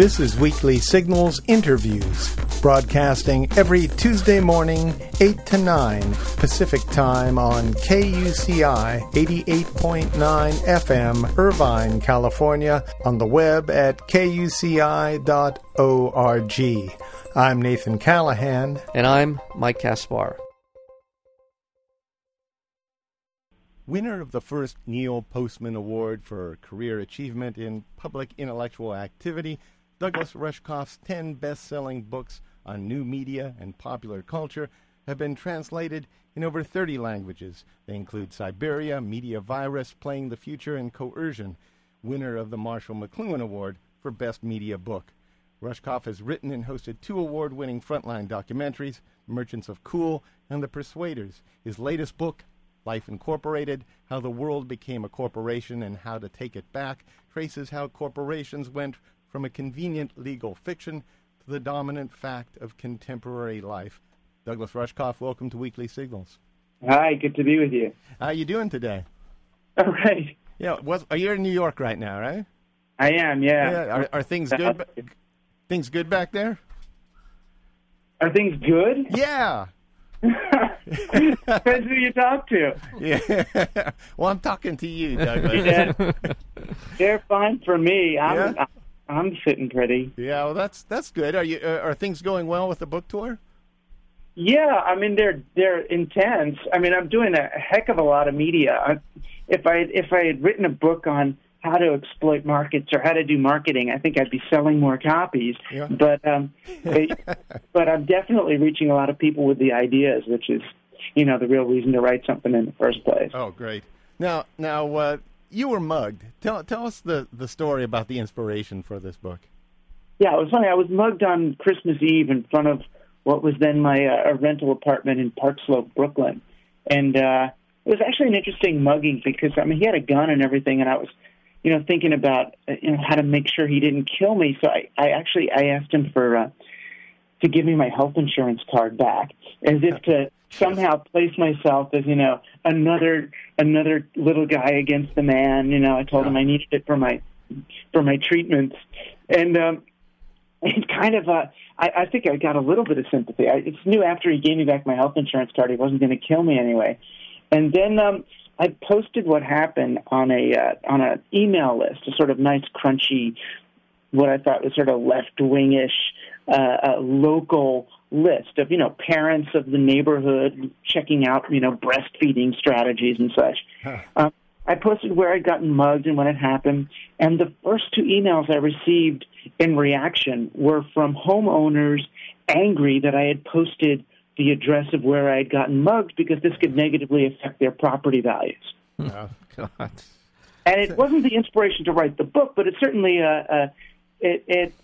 This is Weekly Signals Interviews, broadcasting every Tuesday morning, 8 to 9 Pacific Time on KUCI 88.9 FM, Irvine, California, on the web at kuci.org. I'm Nathan Callahan. And I'm Mike Kaspar. Winner of the first Neil Postman Award for Career Achievement in Public Intellectual Activity, Douglas Rushkoff's 10 best selling books on new media and popular culture have been translated in over 30 languages. They include Cyberia, Media Virus, Playing the Future, and Coercion, winner of the Marshall McLuhan Award for Best Media Book. Rushkoff has written and hosted two award winning frontline documentaries, Merchants of Cool and The Persuaders. His latest book, Life Incorporated How the World Became a Corporation and How to Take It Back, traces how corporations went from a convenient legal fiction to the dominant fact of contemporary life. Douglas Rushkoff, welcome to Weekly Signals. Hi, good to be with you. How are you doing today? All right. Yeah, was, are you in New York right now, right? I am, yeah. yeah are, are things good? things good back there? Are things good? Yeah. Depends who you talk to. Yeah. well, I'm talking to you, Douglas. Yeah. They're fine for me. I'm, yeah? I'm sitting pretty. Yeah, well, that's that's good. Are you uh, are things going well with the book tour? Yeah, I mean they're they're intense. I mean I'm doing a heck of a lot of media. If I if I had written a book on how to exploit markets or how to do marketing, I think I'd be selling more copies. Yeah. But um, but I'm definitely reaching a lot of people with the ideas, which is you know the real reason to write something in the first place. Oh, great! Now now uh, you were mugged. Tell tell us the the story about the inspiration for this book. Yeah, it was funny. I was mugged on Christmas Eve in front of what was then my uh, rental apartment in Park Slope, Brooklyn, and uh, it was actually an interesting mugging because I mean he had a gun and everything, and I was you know thinking about uh, you know how to make sure he didn't kill me. So I I actually I asked him for. Uh, to give me my health insurance card back, as if to somehow place myself as you know another another little guy against the man. You know, I told yeah. him I needed it for my for my treatments, and um, it kind of uh, I, I think I got a little bit of sympathy. I it's knew after he gave me back my health insurance card, he wasn't going to kill me anyway, and then. um I posted what happened on a uh, on an email list, a sort of nice, crunchy, what I thought was sort of left wingish uh, a local list of you know parents of the neighborhood checking out you know breastfeeding strategies and such. Huh. Um, I posted where I'd gotten mugged and when it happened, and the first two emails I received in reaction were from homeowners angry that I had posted the address of where I had gotten mugged because this could negatively affect their property values. Oh God! And it wasn't the inspiration to write the book, but it certainly uh, uh, it, it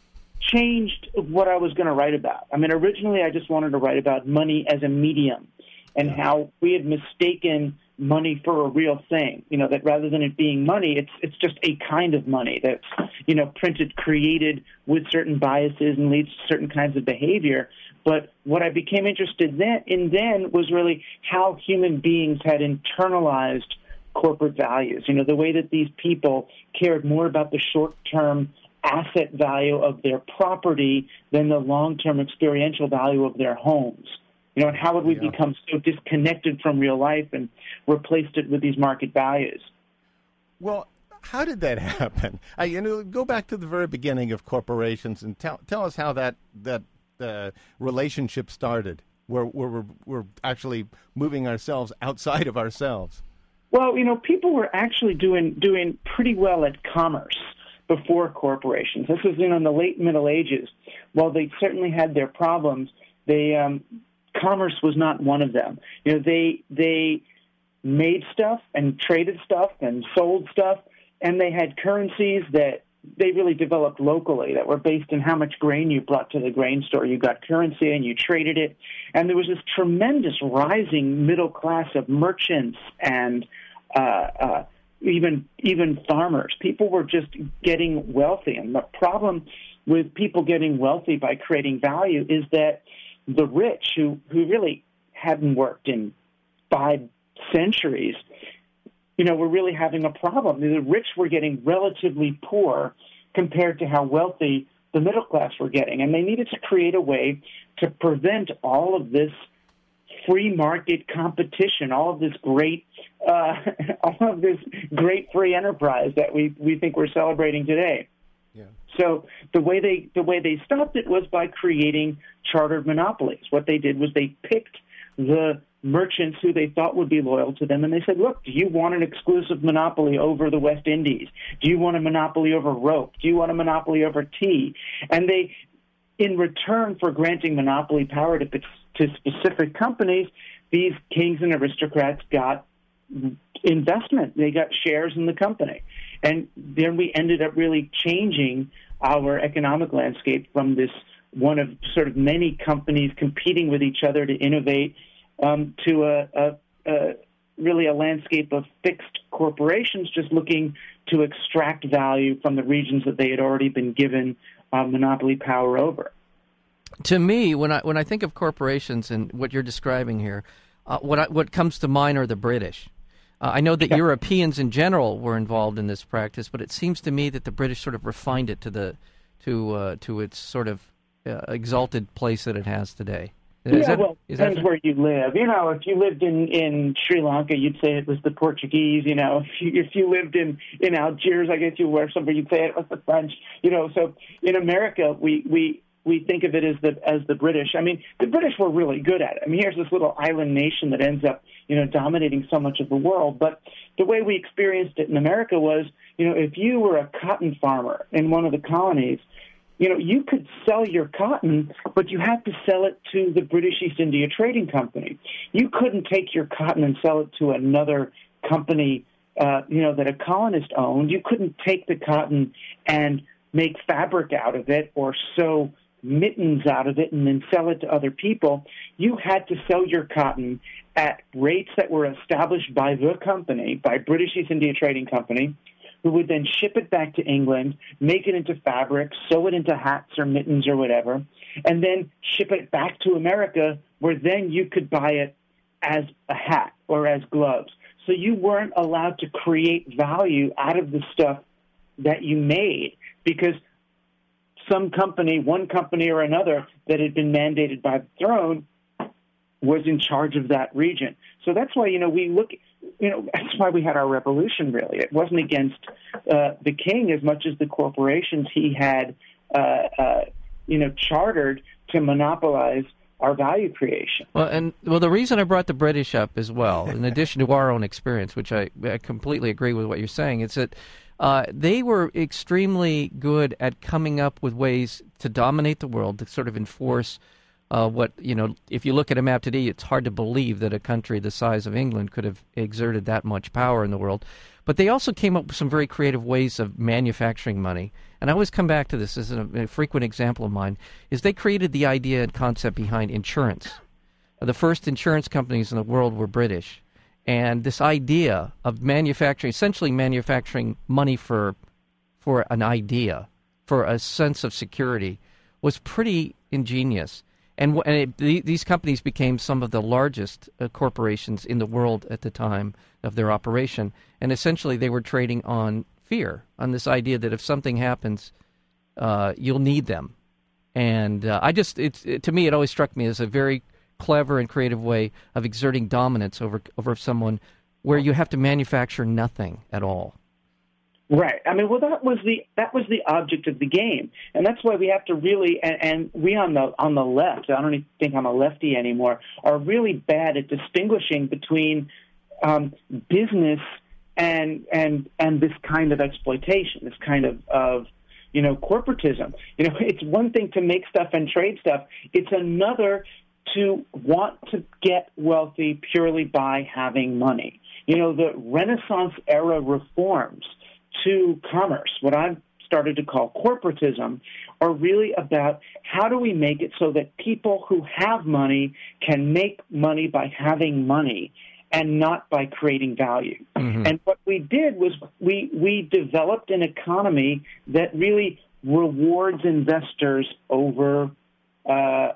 changed what I was going to write about. I mean, originally I just wanted to write about money as a medium and yeah. how we had mistaken money for a real thing. You know, that rather than it being money, it's it's just a kind of money that's, you know, printed, created with certain biases and leads to certain kinds of behavior. But what I became interested then, in then was really how human beings had internalized corporate values. You know, the way that these people cared more about the short term asset value of their property than the long term experiential value of their homes. You know, and how would we yeah. become so disconnected from real life and replaced it with these market values? Well, how did that happen? I, you know, go back to the very beginning of corporations and tell tell us how that that uh, relationship started, where, where we're, we're actually moving ourselves outside of ourselves. Well, you know, people were actually doing doing pretty well at commerce before corporations. This was in the late Middle Ages. While they certainly had their problems, they um, commerce was not one of them. You know, they they made stuff and traded stuff and sold stuff, and they had currencies that they really developed locally that were based in how much grain you brought to the grain store. You got currency and you traded it, and there was this tremendous rising middle class of merchants and uh, uh, even even farmers. People were just getting wealthy, and the problem with people getting wealthy by creating value is that the rich, who who really hadn't worked in five centuries, you know, were really having a problem. The rich were getting relatively poor compared to how wealthy the middle class were getting. And they needed to create a way to prevent all of this free market competition, all of this great, uh, all of this great free enterprise that we we think we're celebrating today. Yeah. So the way they the way they stopped it was by creating chartered monopolies. What they did was they picked the merchants who they thought would be loyal to them, and they said, "Look, do you want an exclusive monopoly over the West Indies? Do you want a monopoly over rope? Do you want a monopoly over tea?" And they, in return for granting monopoly power to to specific companies, these kings and aristocrats got investment. They got shares in the company. And then we ended up really changing our economic landscape from this one of sort of many companies competing with each other to innovate um, to a, a, a really a landscape of fixed corporations just looking to extract value from the regions that they had already been given uh, monopoly power over to me, when I when I think of corporations and what you're describing here, uh, what I, what comes to mind are the British. Uh, I know that yeah. Europeans in general were involved in this practice, but it seems to me that the British sort of refined it to the to uh, to its sort of uh, exalted place that it has today. Is yeah, that, well, depends where you live. You know, if you lived in in Sri Lanka, you'd say it was the Portuguese. You know, if you if you lived in in Algiers, I guess you were somewhere, you'd say it was the French. You know, so in America, we we we think of it as the as the British. I mean, the British were really good at it. I mean, here's this little island nation that ends up, you know, dominating so much of the world. But the way we experienced it in America was, you know, if you were a cotton farmer in one of the colonies, you know, you could sell your cotton, but you had to sell it to the British East India Trading Company. You couldn't take your cotton and sell it to another company, uh, you know, that a colonist owned. You couldn't take the cotton and make fabric out of it or sew mittens out of it and then sell it to other people, you had to sell your cotton at rates that were established by the company, by British East India Trading Company, who would then ship it back to England, make it into fabric, sew it into hats or mittens or whatever, and then ship it back to America where then you could buy it as a hat or as gloves. So you weren't allowed to create value out of the stuff that you made because some company, one company or another that had been mandated by the throne was in charge of that region. So that's why, you know, we look, you know, that's why we had our revolution, really. It wasn't against uh, the king as much as the corporations he had, uh, uh, you know, chartered to monopolize our value creation. Well, and well, the reason I brought the British up as well, in addition to our own experience, which I, I completely agree with what you're saying, is that uh, they were extremely good at coming up with ways to dominate the world, to sort of enforce uh, what, you know, if you look at a map today, it's hard to believe that a country the size of England could have exerted that much power in the world. But they also came up with some very creative ways of manufacturing money. And I always come back to this as a, a frequent example of mine, is they created the idea and concept behind insurance. The first insurance companies in the world were British and this idea of manufacturing, essentially manufacturing money for for an idea, for a sense of security, was pretty ingenious. And, and it, these companies became some of the largest uh, corporations in the world at the time of their operation. And essentially, they were trading on fear, on this idea that if something happens, uh, you'll need them. And uh, I just, it, to me, it always struck me as a very clever and creative way of exerting dominance over over someone where you have to manufacture nothing at all. Right. I mean, well, that was the that was the object of the game, and that's why we have to really and, and we on the on the left. I don't even think I'm a lefty anymore. Are really bad at distinguishing between um, business and and and this kind of exploitation, this kind of of you know corporatism. You know, it's one thing to make stuff and trade stuff. It's another to want to get wealthy purely by having money. You know, the Renaissance era reforms to commerce, what I've started to call corporatism, are really about how do we make it so that people who have money can make money by having money and not by creating value. Mm-hmm. And what we did was we, we developed an economy that really rewards investors over uh,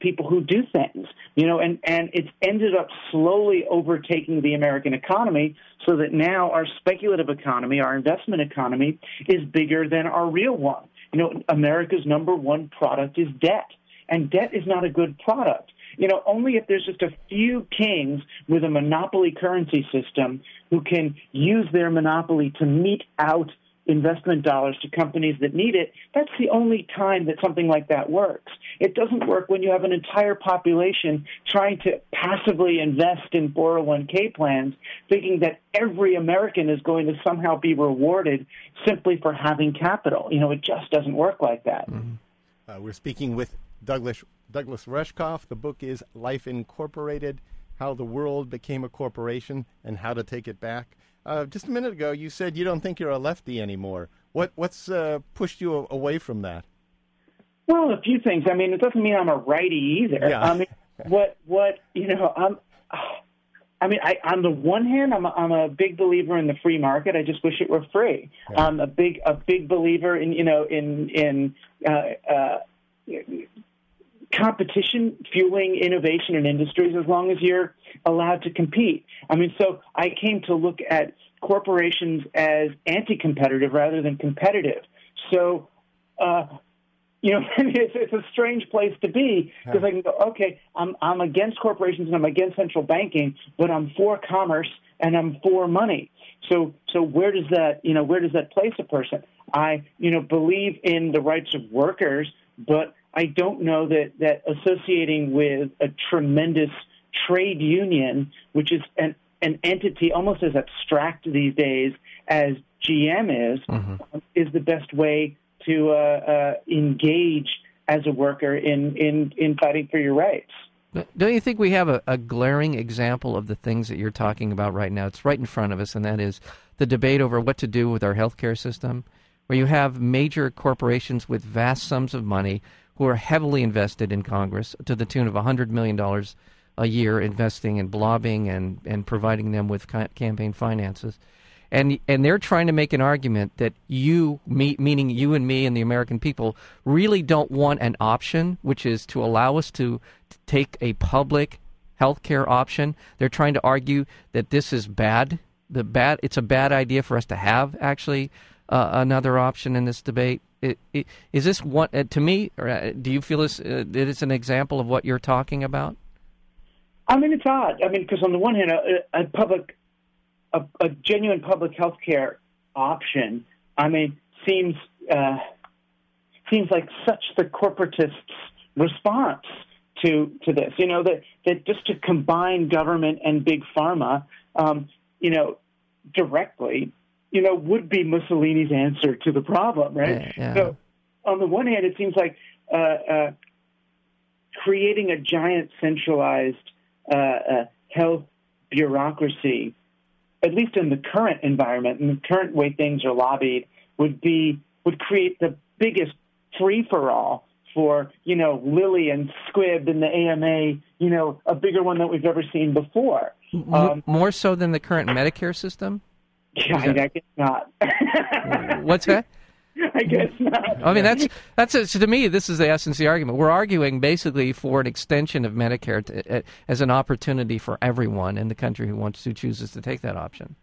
people who do things, you know, and, and it's ended up slowly overtaking the American economy so that now our speculative economy, our investment economy, is bigger than our real one. you know, America's number one product is debt. And debt is not a good product. You know, only if there's just a few kings with a monopoly currency system who can use their monopoly to mete out investment dollars to companies that need it, that's the only time that something like that works. It doesn't work when you have an entire population trying to passively invest in 401k plans, thinking that every American is going to somehow be rewarded simply for having capital. You know, it just doesn't work like that. Mm-hmm. Uh, we're speaking with Douglas Douglas Rushkoff. The book is Life Incorporated: How the World Became a Corporation and How to Take It Back. Uh, just a minute ago, you said you don't think you're a lefty anymore. What what's uh, pushed you away from that? Well, a few things. I mean, it doesn't mean I'm a righty either. Yeah. I mean, what what you know, I'm. I mean, I, on the one hand, I'm a, I'm a big believer in the free market. I just wish it were free. Yeah. I'm a big a big believer in you know in in uh, uh, competition fueling innovation in industries as long as you're allowed to compete. I mean, so I came to look at corporations as anti-competitive rather than competitive. So, uh, you know, it's, it's a strange place to be because I can go, okay, I'm I'm against corporations and I'm against central banking, but I'm for commerce and I'm for money. So, so where does that, you know, where does that place a person? I, you know, believe in the rights of workers, but I don't know that, that associating with a tremendous trade union, which is an, an entity almost as abstract these days as GM is, mm-hmm. is the best way to uh, uh, engage as a worker in, in, in fighting for your rights. Don't you think we have a, a, glaring example of the things that you're talking about right now? It's right in front of us, and that is the debate over what to do with our healthcare system, where you have major corporations with vast sums of money who are heavily invested in Congress to the tune of $100 million a year investing in lobbying and, and providing them with campaign finances. And, and they're trying to make an argument that you, me, meaning you and me and the American people, really don't want an option, which is to allow us to take a public health care option. They're trying to argue that this is bad. The bad. It's a bad idea for us to have actually uh, another option in this debate. Is this what uh, to me? Uh, do you feel this? Uh, it is an example of what you're talking about? I mean, it's odd. I mean, because on the one hand, a, a public, a, a, genuine public health care option, I mean, seems uh, seems like such the corporatists' response to to this. You know that that just to combine government and big pharma, um, you know, directly, you know, would be Mussolini's answer to the problem, right? Yeah, yeah. So, on the one hand, it seems like uh, uh, creating a giant centralized uh, uh, health bureaucracy, at least in the current environment, and the current way things are lobbied, would be would create the biggest free for all for you know Lilly and Squibb and the AMA, you know, a bigger one than we've ever seen before. Um, More so than the current Medicare system. Yeah, I, I guess not. What's that? I guess not. I mean, that's that's a, so to me. This is the essence of the argument. We're arguing basically for an extension of Medicare to, uh, as an opportunity for everyone in the country who wants to chooses to take that option.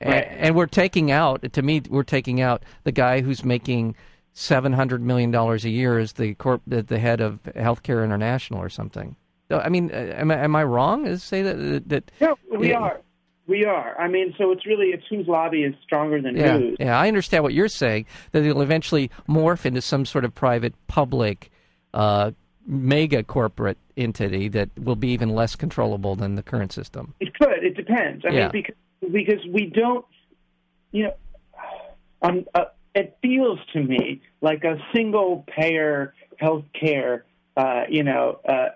Right. And, and we're taking out. To me, we're taking out the guy who's making seven hundred million dollars a year as the corp, the, the head of Healthcare International or something. I mean, uh, am I, am I wrong to say that that? No, we are. We are. I mean, so it's really it's whose lobby is stronger than yeah, whose. Yeah, I understand what you're saying. That it'll eventually morph into some sort of private, public, uh, mega corporate entity that will be even less controllable than the current system. It could. It depends. I Yeah. mean, because because we don't, you know, um, uh, it feels to me like a single payer health care, uh, you know, uh,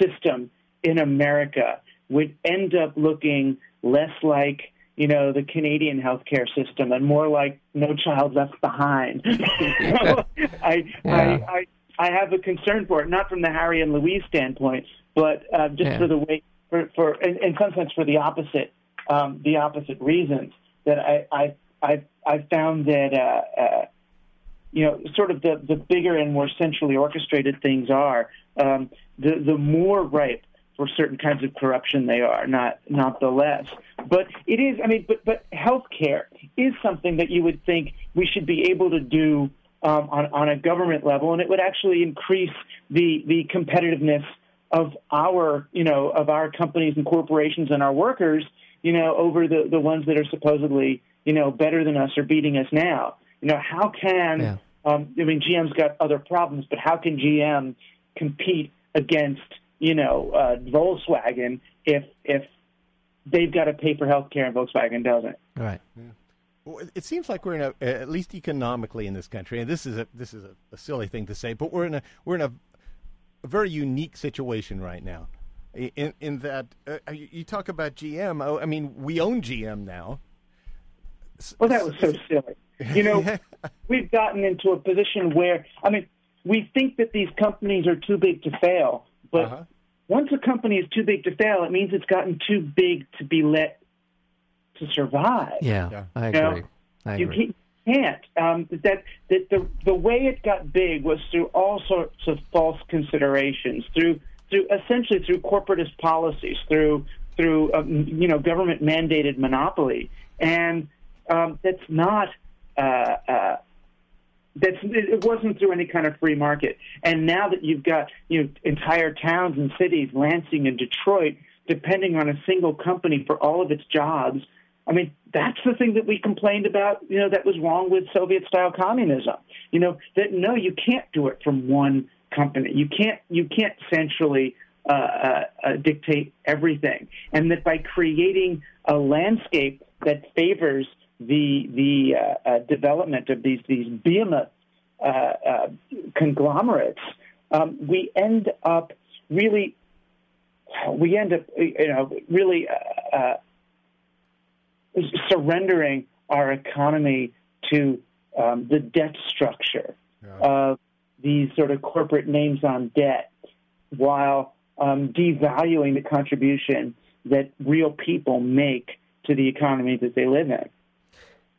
system in America would end up looking less like you know the Canadian healthcare system and more like No Child Left Behind. so I, Yeah. I I I have a concern for it, not from the Harry and Louise standpoint, but uh, just Yeah. for the way for for in, in some sense for the opposite um, the opposite reasons that I I I, I found that. Uh, uh, you know, sort of the, the bigger and more centrally orchestrated things are, um, the the more ripe for certain kinds of corruption they are, not not the less. But it is, I mean, but but healthcare is something that you would think we should be able to do um, on, on a government level, and it would actually increase the the competitiveness of our you know of our companies and corporations and our workers you know over the the ones that are supposedly you know better than us or beating us now. You know how can yeah. um, I mean GM's got other problems, but how can GM compete against you know uh, Volkswagen if if they've got to pay for health care and Volkswagen doesn't? Right. Yeah. Well, it seems like we're in a, at least economically in this country, and this is a this is a, a silly thing to say, but we're in a we're in a, a very unique situation right now. In in that uh, you talk about GM, oh, I mean, we own GM now. Well, that was so silly. You know, we've gotten into a position where I mean, we think that these companies are too big to fail, but uh-huh. once a company is too big to fail, it means it's gotten too big to be let to survive. Yeah, yeah. I agree. You, know, I agree. you can't. Um, that that the the way it got big was through all sorts of false considerations, through through essentially through corporatist policies, through through um, you know government mandated monopoly, and um, that's not. Uh, uh, that's it wasn't through any kind of free market. And now that you've got you know entire towns and cities, Lansing and Detroit, depending on a single company for all of its jobs, I mean, that's the thing that we complained about, you know, that was wrong with Soviet style communism. You know, that no, you can't do it from one company. You can't you can't centrally uh, uh, uh, dictate everything, and that by creating a landscape that favors the the uh, uh, development of these these behemoth uh, conglomerates, um, we end up really we end up you know really surrendering our economy to um, the debt structure yeah. of these sort of corporate names on debt while um, devaluing the contribution that real people make to the economy that they live in.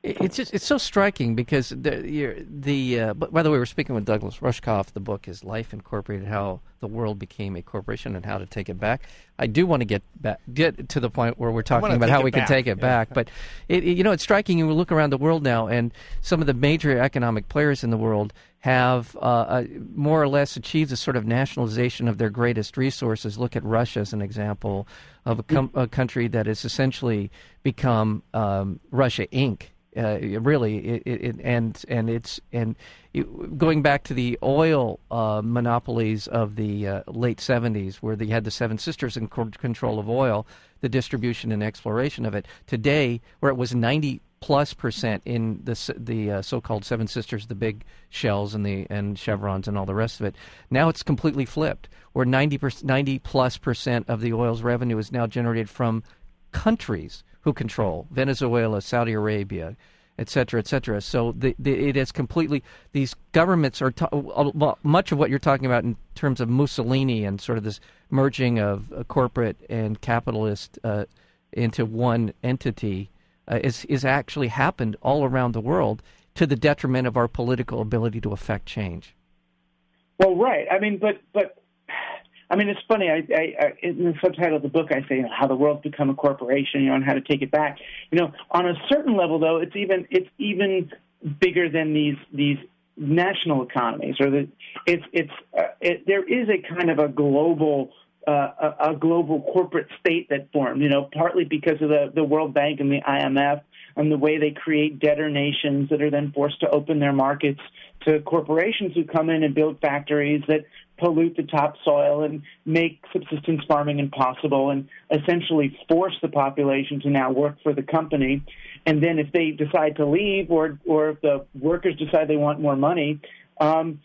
It's just it's so striking because the the uh, by the way we're speaking with Douglas Rushkoff. The book is Life Incorporated: How the World Became a Corporation and How to Take It Back. I do want to get back get to the point where we're talking about how we back. can take it yeah. back. But it, it, you know it's striking. You look around the world now, and some of the major economic players in the world have uh, uh, more or less achieved a sort of nationalization of their greatest resources. Look at Russia as an example of a, com- a country that has essentially become um, Russia Inc uh, really, it, it, and and it's and it, going back to the oil uh, monopolies of the uh, late '70s, where they had the Seven Sisters in control of oil, the distribution and exploration of it. Today, where it was 90 plus percent in the the uh, so-called Seven Sisters, the big shells and the and chevrons and all the rest of it. Now it's completely flipped, where 90 90 plus percent of the oil's revenue is now generated from countries who control Venezuela, Saudi Arabia, et cetera, et cetera. So the, the, it is completely these governments are much of what you're talking about in terms of Mussolini and sort of this merging of corporate and capitalist uh, into one entity uh, is is actually happened all around the world to the detriment of our political ability to affect change. Well, right. I mean, but but I mean, it's funny. I, I, I, in the subtitle of the book, I say you know, how the world's become a corporation, you know, and how to take it back. You know, on a certain level, though, it's even it's even bigger than these these national economies, or the it's it's uh, it, there is a kind of a global. Uh, a, a global corporate state that formed, you know, partly because of the, the World Bank and the IMF and the way they create debtor nations that are then forced to open their markets to corporations who come in and build factories that pollute the topsoil and make subsistence farming impossible and essentially force the population to now work for the company. And then if they decide to leave or, or if the workers decide they want more money, um,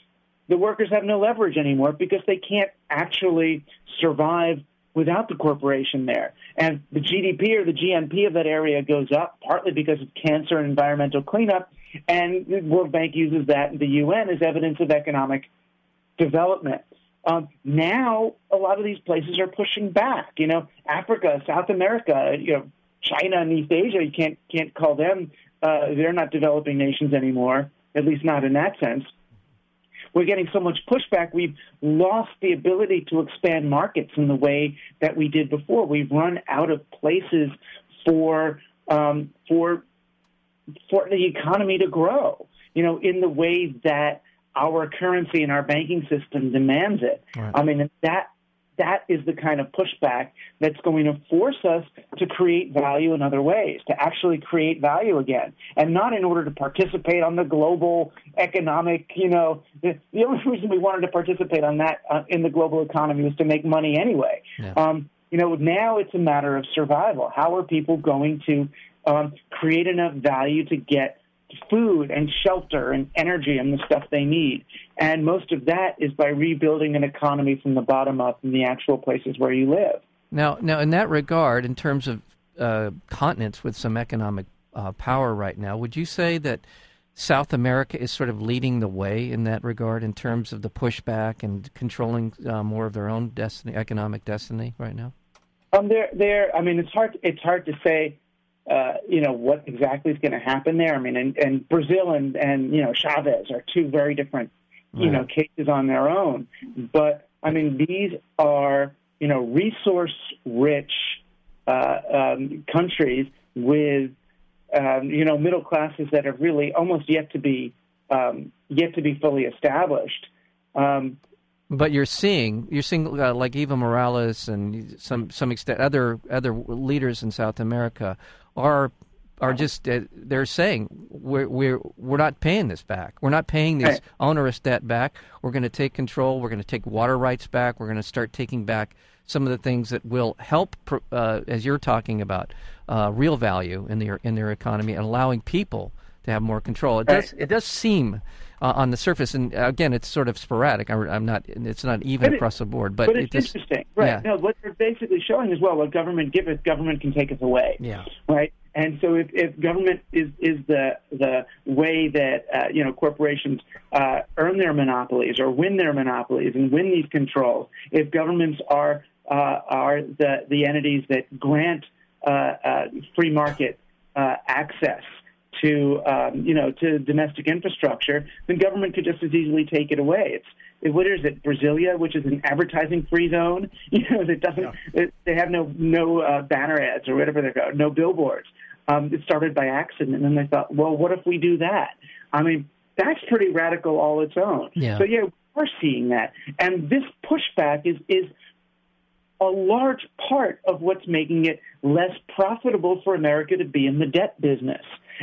the workers have no leverage anymore because they can't actually survive without the corporation there. And the GDP or the GNP of that area goes up, partly because of cancer and environmental cleanup. And the World Bank uses that the UN as evidence of economic development. Um, now, a lot of these places are pushing back. You know, Africa, South America, you know, China and East Asia. You can't can't call them. Uh, they're not developing nations anymore. At least not in that sense. We're getting so much pushback. We've lost the ability to expand markets in the way that we did before. We've run out of places for um, for for the economy to grow. you know, in the way that our currency and our banking system demands it. Right. I mean, that that is the kind of pushback that's going to force us to create value in other ways, to actually create value again, and not in order to participate on the global economic, you know, the, the only reason we wanted to participate on that uh, in the global economy was to make money anyway. Yeah. Um, you know, now it's a matter of survival. How are people going to um, create enough value to get food and shelter and energy and the stuff they need. And most of that is by rebuilding an economy from the bottom up in the actual places where you live. Now, now in that regard, in terms of uh, continents with some economic uh, power right now, would you say that South America is sort of leading the way in that regard in terms of the pushback and controlling uh, more of their own destiny, economic destiny right now? Um, there, there. I mean, it's hard. It's hard to say uh, you know what exactly is going to happen there. I mean, and, and Brazil and and you know Chavez are two very different you know cases on their own. But I mean, these are you know resource rich uh, um, countries with um, you know middle classes that have really almost yet to be um, yet to be fully established. Um, but you're seeing you're seeing uh, like Evo Morales and some some extent other other leaders in South America are are just uh, they're saying we're we're we're not paying this back. We're not paying this right. onerous debt back. We're going to take control. We're going to take water rights back. We're going to start taking back some of the things that will help, uh, as you're talking about, uh, real value in their in their economy and allowing people to have more control. It does it does seem uh, on the surface, and again, it's sort of sporadic. I, am not it's not even across the board, but, but it's it just, interesting, right? Yeah. No, what they're basically showing is well, what government giveth, government can take us away. Yeah. Right. And so, if, if government is is the the way that uh, you know corporations uh, earn their monopolies or win their monopolies and win these controls, if governments are uh, are the the entities that grant uh, uh, free market uh, access to um, you know to domestic infrastructure, then government could just as easily take it away. It's it, what is it, Brasilia, which is an advertising-free zone. You know that doesn't yeah. it, they have no no uh, banner ads or whatever they go, no billboards. Um, it started by accident, and then they thought, well, what if we do that? I mean, that's pretty radical all its own. Yeah. So yeah, we're seeing that, and this pushback is is a large part of what's making it less profitable for America to be in the debt business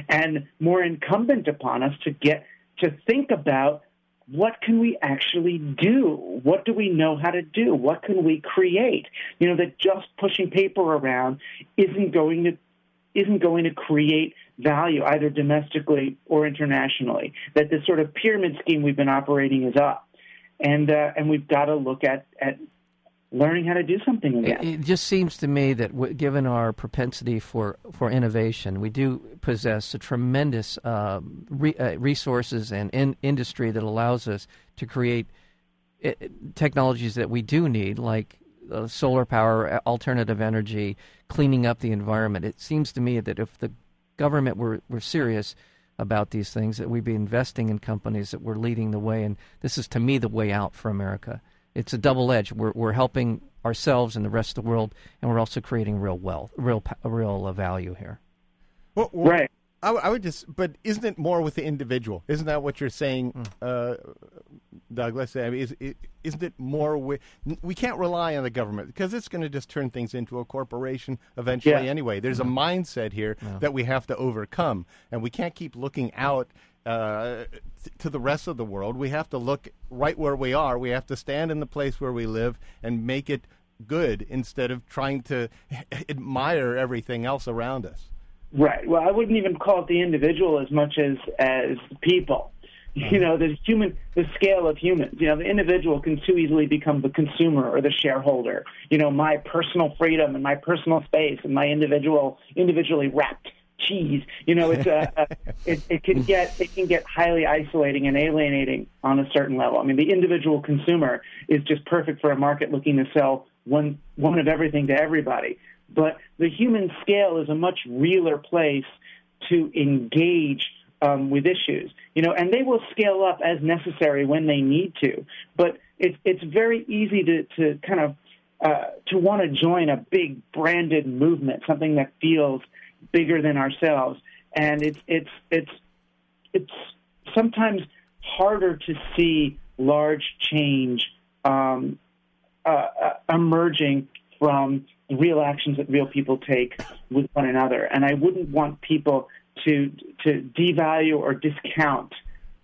and more incumbent upon us to get to think about what can we actually do? What do we know how to do? What can we create? You know, that just pushing paper around isn't going to isn't going to create value either domestically or internationally. That this sort of pyramid scheme we've been operating is up, and uh, and we've got to look at at learning how to do something again. It, it just seems to me that w- given our propensity for, for innovation, we do possess a tremendous uh, re- uh, resources and in- industry that allows us to create uh, technologies that we do need, like uh, solar power, alternative energy, cleaning up the environment. It seems to me that if the government were, were serious about these things, that we'd be investing in companies that were leading the way. And this is, to me, the way out for America it's a double edge. We're we're helping ourselves and the rest of the world, and we're also creating real wealth, real real uh, value here. Well, well, right. I, I, would just, but isn't it more with the individual? Isn't that what you're saying, mm. uh, Douglas? I mean, is, isn't it more? We, we can't rely on the government because it's going to just turn things into a corporation eventually. Yeah. Anyway, there's mm-hmm. a mindset here yeah. that we have to overcome, and we can't keep looking out uh, to the rest of the world. We have to look right where we are. We have to stand in the place where we live and make it good instead of trying to admire everything else around us. Right. Well, I wouldn't even call it the individual as much as as people. You mm-hmm. know, the human, the scale of humans. You know, the individual can too easily become the consumer or the shareholder. You know, my personal freedom and my personal space and my individual, individually wrapped cheese. You know, it's a, a it, it can get it can get highly isolating and alienating on a certain level. I mean, the individual consumer is just perfect for a market looking to sell one one of everything to everybody. But the human scale is a much realer place to engage um, with issues. You know, and they will scale up as necessary when they need to. But it's it's very easy to to kind of uh, to want to join a big branded movement, something that feels bigger than ourselves, and it's it's it's it's sometimes harder to see large change um, uh, uh, emerging from real actions that real people take with one another. And I wouldn't want people to to devalue or discount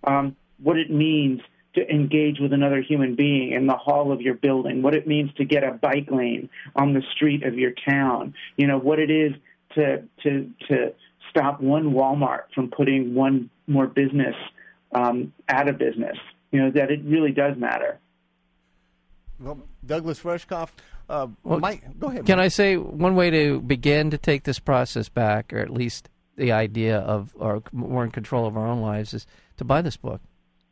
um, what it means to engage with another human being in the hall of your building, what it means to get a bike lane on the street of your town, you know, what it is to to to stop one Walmart from putting one more business um, out of business. You know that it really does matter. Well, Douglas Rushkoff, uh, Well, Mike, go ahead. Can Mike. I say one way to begin to take this process back, or at least the idea of or more in control of our own lives, is to buy this book.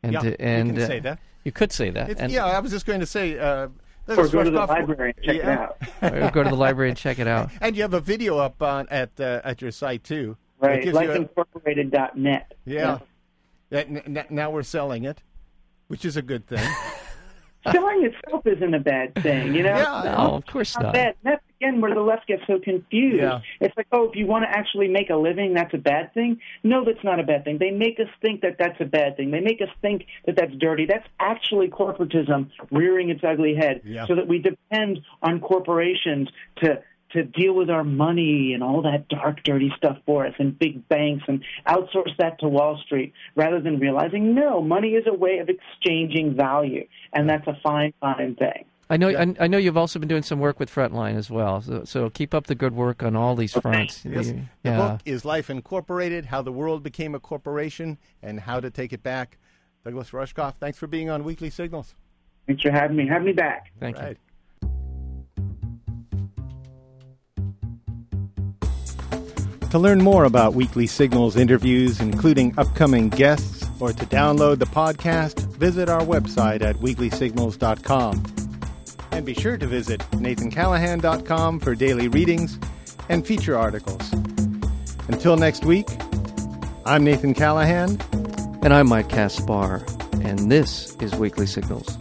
And Yeah, to, you can uh, say that. You could say that. And yeah, I was just going to say. Uh, Or go to the Rushkoff- library and check yeah. it out. or go to the library and check it out. And you have a video up on at uh, at your site too. Right, gives you a- lifeincorporated.net. yeah. That- n- n- now we're selling it, which is a good thing. Selling itself isn't a bad thing, you know? Yeah, No, of course not not. bad. That's again where the left gets so confused. Yeah. It's like, oh, if you want to actually make a living, that's a bad thing. No, that's not a bad thing. They make us think that that's a bad thing. They make us think that that's dirty. That's actually corporatism rearing its ugly head, Yeah. so that we depend on corporations to to deal with our money and all that dark, dirty stuff for us, and big banks, and outsource that to Wall Street, rather than realizing no, money is a way of exchanging value, and that's a fine, fine thing. I know. I, I know you've also been doing some work with Frontline as well. So, so keep up the good work on all these fronts. Yes. The yeah. book is Life Incorporated How the World Became a Corporation and How to Take It Back. Douglas Rushkoff, thanks for being on Weekly Signals. Thanks for having me. Have me back. Thank you. To learn more about Weekly Signals interviews, including upcoming guests, or to download the podcast, visit our website at weeklysignals.com. And be sure to visit nathancallahan.com for daily readings and feature articles. Until next week, I'm Nathan Callahan. And I'm Mike Caspar, and this is Weekly Signals.